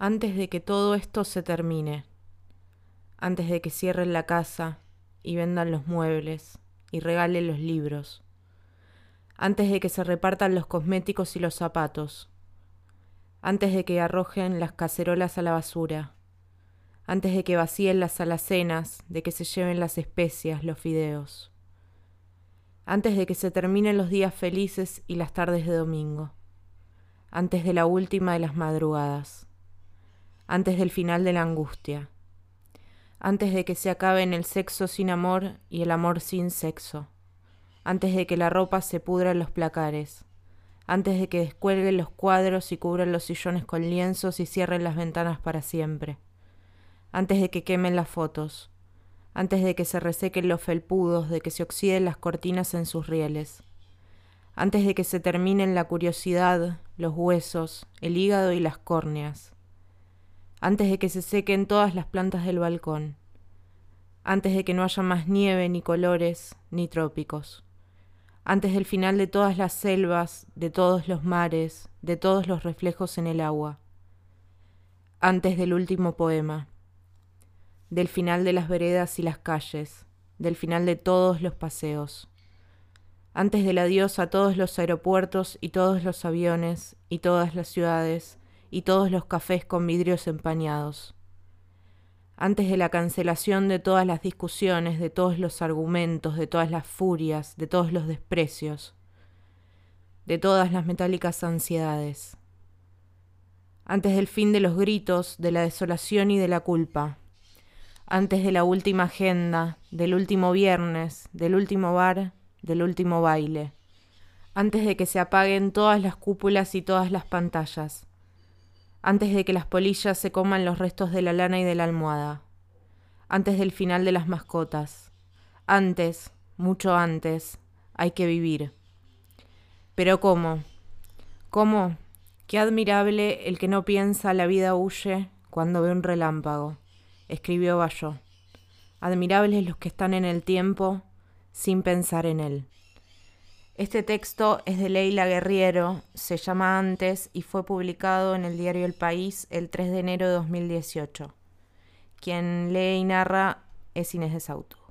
Antes de que todo esto se termine, antes de que cierren la casa y vendan los muebles y regalen los libros, antes de que se repartan los cosméticos y los zapatos, antes de que arrojen las cacerolas a la basura, antes de que vacíen las alacenas, de que se lleven las especias, los fideos, antes de que se terminen los días felices y las tardes de domingo, antes de la última de las madrugadas, antes del final de la angustia, antes de que se acaben el sexo sin amor y el amor sin sexo antes de que la ropa se pudra en los placares, antes de que descuelguen los cuadros y cubran los sillones con lienzos y cierren las ventanas para siempre, antes de que quemen las fotos, antes de que se resequen los felpudos, de que se oxiden las cortinas en sus rieles, antes de que se terminen la curiosidad, los huesos, el hígado y las córneas, antes de que se sequen todas las plantas del balcón, antes de que no haya más nieve, ni colores, ni trópicos antes del final de todas las selvas, de todos los mares, de todos los reflejos en el agua, antes del último poema, del final de las veredas y las calles, del final de todos los paseos, antes del adiós a todos los aeropuertos y todos los aviones y todas las ciudades y todos los cafés con vidrios empañados. Antes de la cancelación de todas las discusiones, de todos los argumentos, de todas las furias, de todos los desprecios, de todas las metálicas ansiedades, antes del fin de los gritos, de la desolación y de la culpa, antes de la última agenda, del último viernes, del último bar, del último baile, antes de que se apaguen todas las cúpulas y todas las pantallas, antes de que las polillas se coman los restos de la lana y de la almohada, antes del final de las mascotas, antes, mucho antes, hay que vivir. Pero ¿cómo? ¿Cómo? Qué admirable el que no piensa la vida huye cuando ve un relámpago, escribió Bayo. Admirables los que están en el tiempo sin pensar en él. Este texto es de Leila Guerriero, se llama Antes y fue publicado en el diario El País el 3 de enero de 2018. Quien lee y narra es Inés de Sauto.